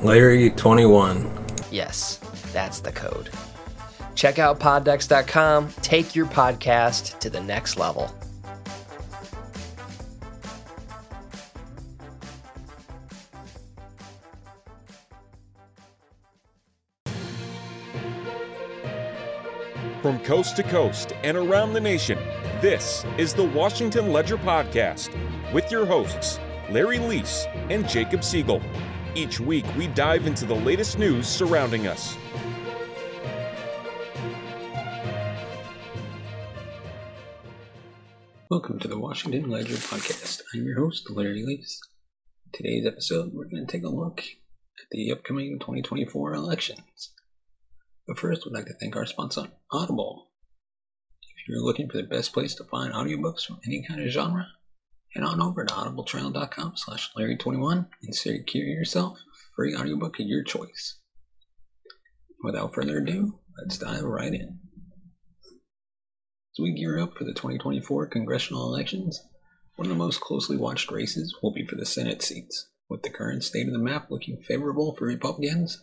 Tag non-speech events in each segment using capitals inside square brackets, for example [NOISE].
Larry21. Yes, that's the code. Check out poddex.com. Take your podcast to the next level. From coast to coast and around the nation, this is the Washington Ledger Podcast with your hosts, Larry Leese and Jacob Siegel. Each week, we dive into the latest news surrounding us. Welcome to the Washington Ledger Podcast. I'm your host, Larry Leese. Today's episode, we're going to take a look at the upcoming 2024 elections. But first, we'd like to thank our sponsor, Audible. If you're looking for the best place to find audiobooks from any kind of genre, head on over to audibletrial.com slash larry21 and secure yourself a free audiobook of your choice. Without further ado, let's dive right in. As we gear up for the 2024 congressional elections, one of the most closely watched races will be for the Senate seats, with the current state of the map looking favorable for Republicans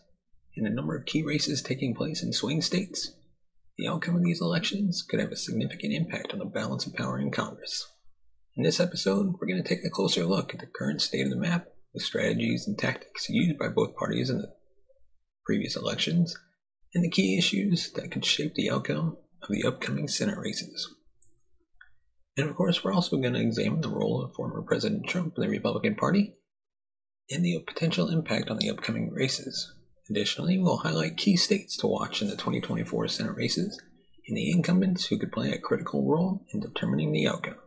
and a number of key races taking place in swing states. The outcome of these elections could have a significant impact on the balance of power in Congress. In this episode, we're going to take a closer look at the current state of the map, the strategies and tactics used by both parties in the previous elections, and the key issues that could shape the outcome of the upcoming Senate races. And of course, we're also going to examine the role of former President Trump in the Republican Party and the potential impact on the upcoming races. Additionally, we'll highlight key states to watch in the 2024 Senate races and the incumbents who could play a critical role in determining the outcome.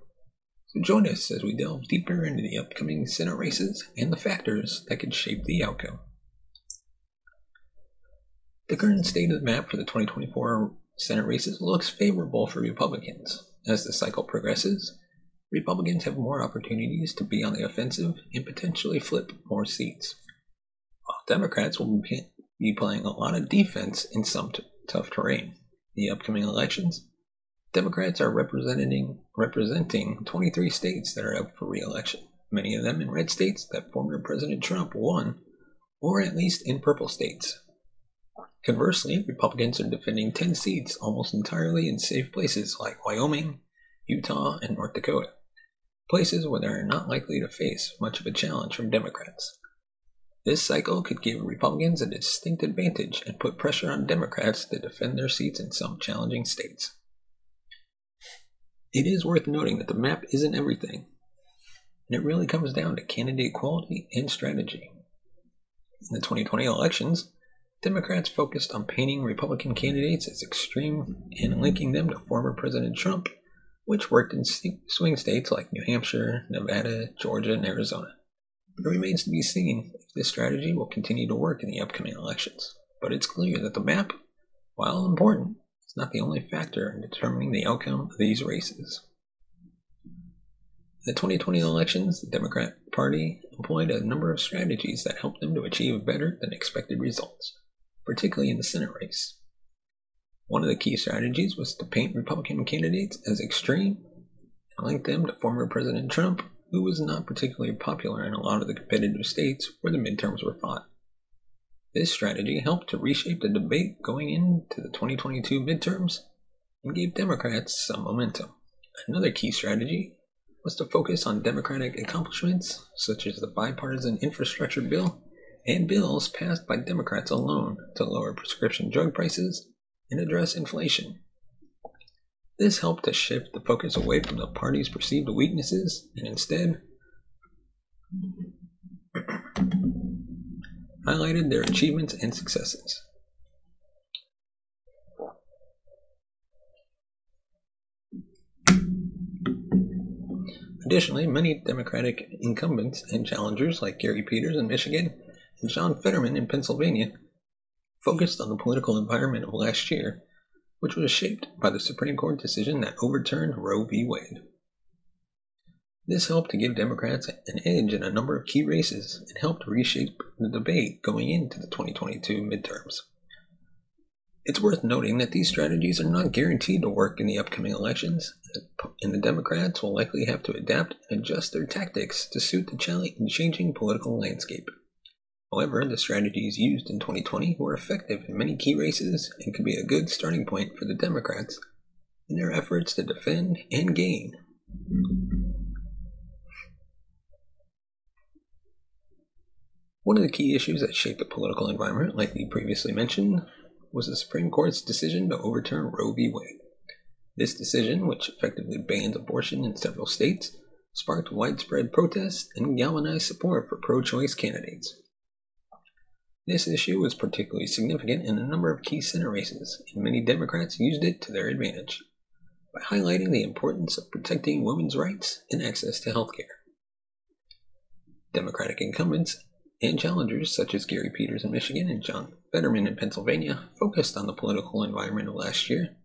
So join us as we delve deeper into the upcoming Senate races and the factors that could shape the outcome. The current state of the map for the 2024 Senate races looks favorable for Republicans. As the cycle progresses, Republicans have more opportunities to be on the offensive and potentially flip more seats. While Democrats will be playing a lot of defense in some t- tough terrain. The upcoming elections, Democrats are representing representing 23 states that are up for re-election, many of them in red states that former President Trump won, or at least in purple states. Conversely, Republicans are defending 10 seats almost entirely in safe places like Wyoming, Utah, and North Dakota, places where they are not likely to face much of a challenge from Democrats. This cycle could give Republicans a distinct advantage and put pressure on Democrats to defend their seats in some challenging states. It is worth noting that the map isn't everything, and it really comes down to candidate quality and strategy. In the 2020 elections, Democrats focused on painting Republican candidates as extreme and linking them to former President Trump, which worked in swing states like New Hampshire, Nevada, Georgia, and Arizona. It remains to be seen if this strategy will continue to work in the upcoming elections, but it's clear that the map, while important, is not the only factor in determining the outcome of these races. In the 2020 elections, the Democrat Party employed a number of strategies that helped them to achieve better than expected results particularly in the Senate race. One of the key strategies was to paint Republican candidates as extreme and link them to former President Trump, who was not particularly popular in a lot of the competitive states where the midterms were fought. This strategy helped to reshape the debate going into the 2022 midterms and gave Democrats some momentum. Another key strategy was to focus on Democratic accomplishments, such as the bipartisan infrastructure bill and bills passed by Democrats alone to lower prescription drug prices and address inflation. This helped to shift the focus away from the party's perceived weaknesses and instead highlighted their achievements and successes. Additionally, many Democratic incumbents and challengers like Gary Peters in Michigan and John Fetterman in Pennsylvania focused on the political environment of last year, which was shaped by the Supreme Court decision that overturned Roe v. Wade. This helped to give Democrats an edge in a number of key races and helped reshape the debate going into the 2022 midterms. It's worth noting that these strategies are not guaranteed to work in the upcoming elections, and the Democrats will likely have to adapt and adjust their tactics to suit the changing political landscape. However, the strategies used in 2020 were effective in many key races and could be a good starting point for the Democrats in their efforts to defend and gain. One of the key issues that shaped the political environment, like we previously mentioned, was the Supreme Court's decision to overturn Roe v. Wade. This decision, which effectively banned abortion in several states, sparked widespread protests and galvanized support for pro choice candidates. This issue was particularly significant in a number of key Senate races, and many Democrats used it to their advantage by highlighting the importance of protecting women's rights and access to health care. Democratic incumbents and challengers such as Gary Peters in Michigan and John Fetterman in Pennsylvania focused on the political environment of last year.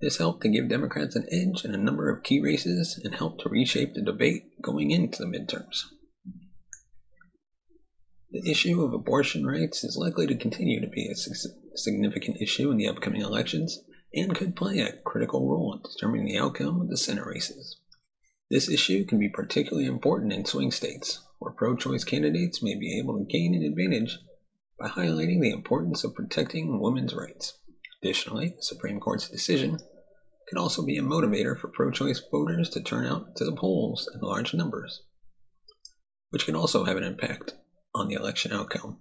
This helped to give Democrats an edge in a number of key races and helped to reshape the debate going into the midterms. The issue of abortion rights is likely to continue to be a significant issue in the upcoming elections and could play a critical role in determining the outcome of the Senate races. This issue can be particularly important in swing states, where pro choice candidates may be able to gain an advantage by highlighting the importance of protecting women's rights. Additionally, the Supreme Court's decision could also be a motivator for pro choice voters to turn out to the polls in large numbers, which can also have an impact on the election outcome.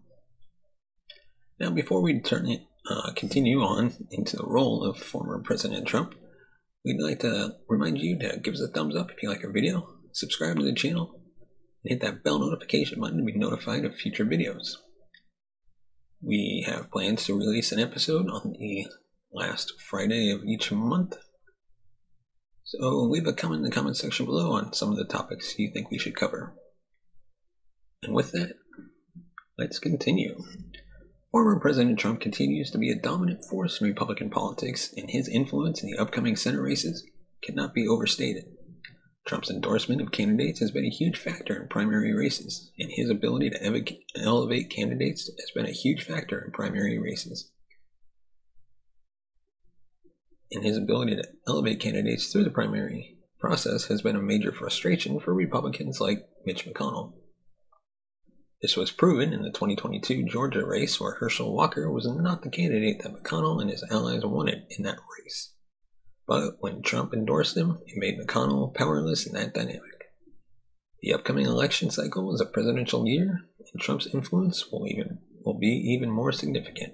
Now, before we turn it, uh, continue on into the role of former President Trump, we'd like to remind you to give us a thumbs up if you like our video, subscribe to the channel, hit that bell notification button to be notified of future videos. We have plans to release an episode on the last Friday of each month. So leave a comment in the comment section below on some of the topics you think we should cover. And with that, let's continue. Former President Trump continues to be a dominant force in Republican politics, and his influence in the upcoming Senate races cannot be overstated. Trump's endorsement of candidates has been a huge factor in primary races, and his ability to elevate candidates has been a huge factor in primary races. And his ability to elevate candidates through the primary process has been a major frustration for Republicans like Mitch McConnell. This was proven in the 2022 Georgia race, where Herschel Walker was not the candidate that McConnell and his allies wanted in that race. But when Trump endorsed him, it made McConnell powerless in that dynamic. The upcoming election cycle is a presidential year, and Trump's influence will even will be even more significant.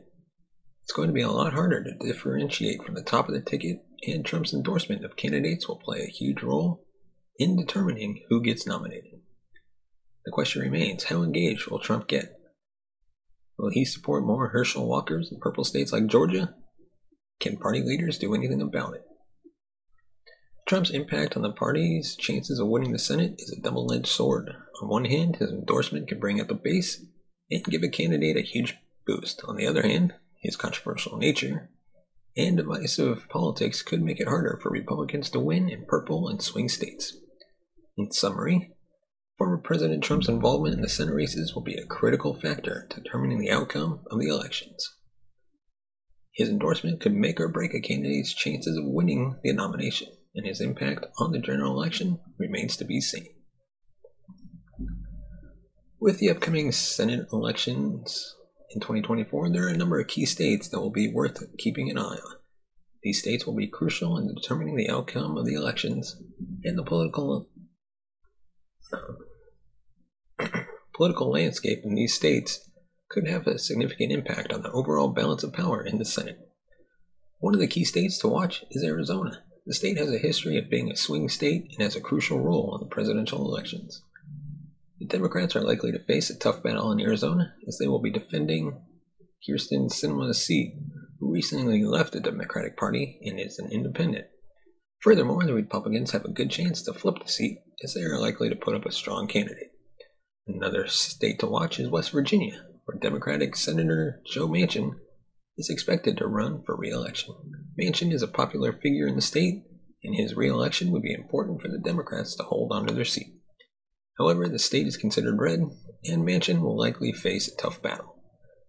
It's going to be a lot harder to differentiate from the top of the ticket, and Trump's endorsement of candidates will play a huge role in determining who gets nominated. The question remains how engaged will Trump get? Will he support more Herschel Walkers in purple states like Georgia? Can party leaders do anything about it? Trump's impact on the party's chances of winning the Senate is a double edged sword. On one hand, his endorsement can bring up the base and give a candidate a huge boost. On the other hand, his controversial nature and divisive politics could make it harder for Republicans to win in purple and swing states. In summary, former President Trump's involvement in the Senate races will be a critical factor determining the outcome of the elections. His endorsement could make or break a candidate's chances of winning the nomination and his impact on the general election remains to be seen. With the upcoming Senate elections in 2024, there are a number of key states that will be worth keeping an eye on. These states will be crucial in determining the outcome of the elections and the political [CLEARS THROAT] political landscape in these states could have a significant impact on the overall balance of power in the Senate. One of the key states to watch is Arizona. The state has a history of being a swing state and has a crucial role in the presidential elections. The Democrats are likely to face a tough battle in Arizona as they will be defending Kyrsten Sinema's seat, who recently left the Democratic Party and is an independent. Furthermore, the Republicans have a good chance to flip the seat as they are likely to put up a strong candidate. Another state to watch is West Virginia. where Democratic Senator Joe Manchin is expected to run for re election. Manchin is a popular figure in the state, and his re election would be important for the Democrats to hold onto their seat. However, the state is considered red, and Manchin will likely face a tough battle,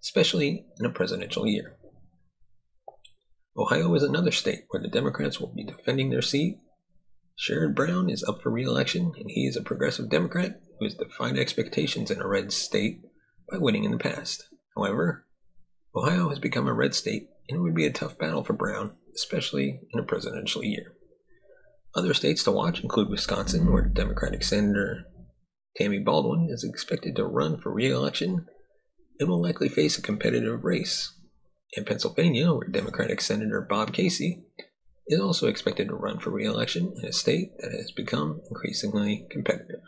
especially in a presidential year. Ohio is another state where the Democrats will be defending their seat. Sherrod Brown is up for re election, and he is a progressive Democrat who has defied expectations in a red state by winning in the past. However, Ohio has become a red state, and it would be a tough battle for Brown, especially in a presidential year. Other states to watch include Wisconsin, where Democratic Senator Tammy Baldwin is expected to run for re election and will likely face a competitive race. In Pennsylvania, where Democratic Senator Bob Casey is also expected to run for re election in a state that has become increasingly competitive.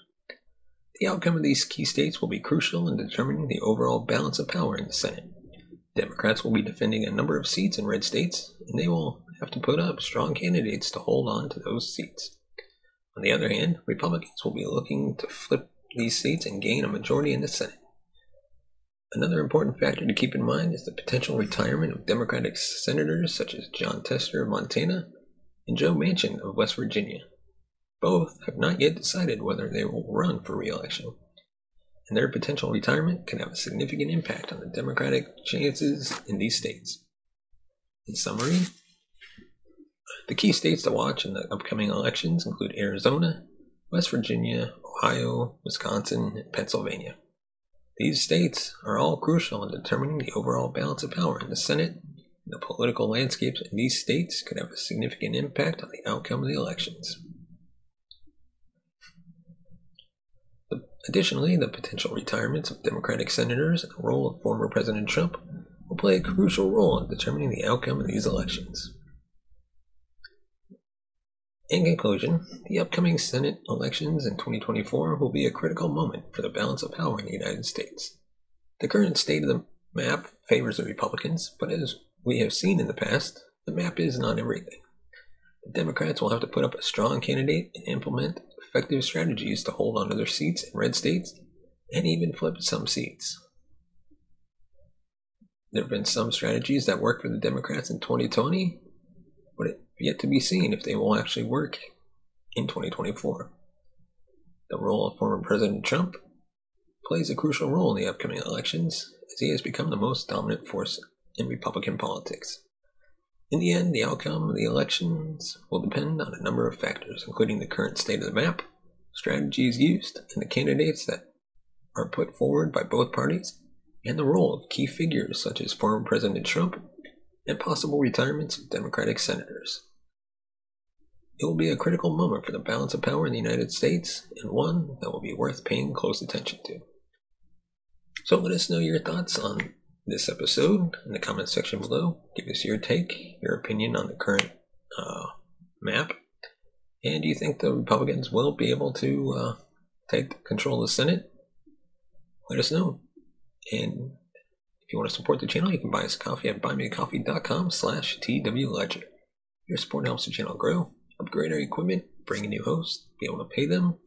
The outcome of these key states will be crucial in determining the overall balance of power in the Senate. Democrats will be defending a number of seats in red states, and they will have to put up strong candidates to hold on to those seats. On the other hand, Republicans will be looking to flip these seats and gain a majority in the Senate. Another important factor to keep in mind is the potential retirement of Democratic senators such as Jon Tester of Montana and Joe Manchin of West Virginia. Both have not yet decided whether they will run for re-election, and their potential retirement can have a significant impact on the Democratic chances in these states. In summary, the key states to watch in the upcoming elections include Arizona, West Virginia, Ohio, Wisconsin, and Pennsylvania. These states are all crucial in determining the overall balance of power in the Senate, and the political landscapes in these states could have a significant impact on the outcome of the elections. Additionally, the potential retirements of Democratic senators and the role of former President Trump will play a crucial role in determining the outcome of these elections. In conclusion, the upcoming Senate elections in 2024 will be a critical moment for the balance of power in the United States. The current state of the map favors the Republicans, but as we have seen in the past, the map is not everything. The Democrats will have to put up a strong candidate and implement effective strategies to hold onto their seats in red states and even flip some seats. There have been some strategies that worked for the Democrats in 2020, but it's yet to be seen if they will actually work in 2024. The role of former President Trump plays a crucial role in the upcoming elections as he has become the most dominant force in Republican politics. In the end, the outcome of the elections will depend on a number of factors, including the current state of the map, strategies used, and the candidates that are put forward by both parties, and the role of key figures such as former President Trump and possible retirements of Democratic senators. It will be a critical moment for the balance of power in the United States, and one that will be worth paying close attention to. So let us know your thoughts on this episode in the comment section below. Give us your take, your opinion on the current uh, map. And do you think the Republicans will be able to uh, take control of the Senate? Let us know. And if you want to support the channel, you can buy us a coffee at buymeacoffee.com slash twledger. Your support helps the channel grow, upgrade our equipment, bring in new hosts, be able to pay them,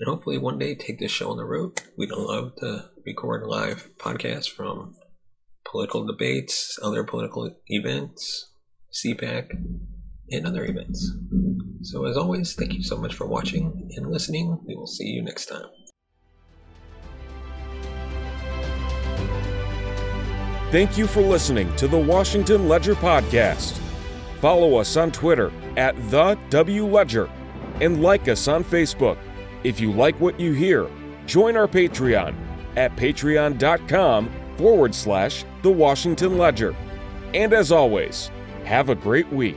and hopefully one day take this show on the road. We'd love to record live podcasts from political debates, other political events, CPAC, and other events. So, as always, thank you so much for watching and listening. We will see you next time. Thank you for listening to the Washington Ledger Podcast. Follow us on Twitter at The W Ledger and like us on Facebook. If you like what you hear, join our Patreon at patreon.com forward slash the Washington Ledger. And as always, have a great week.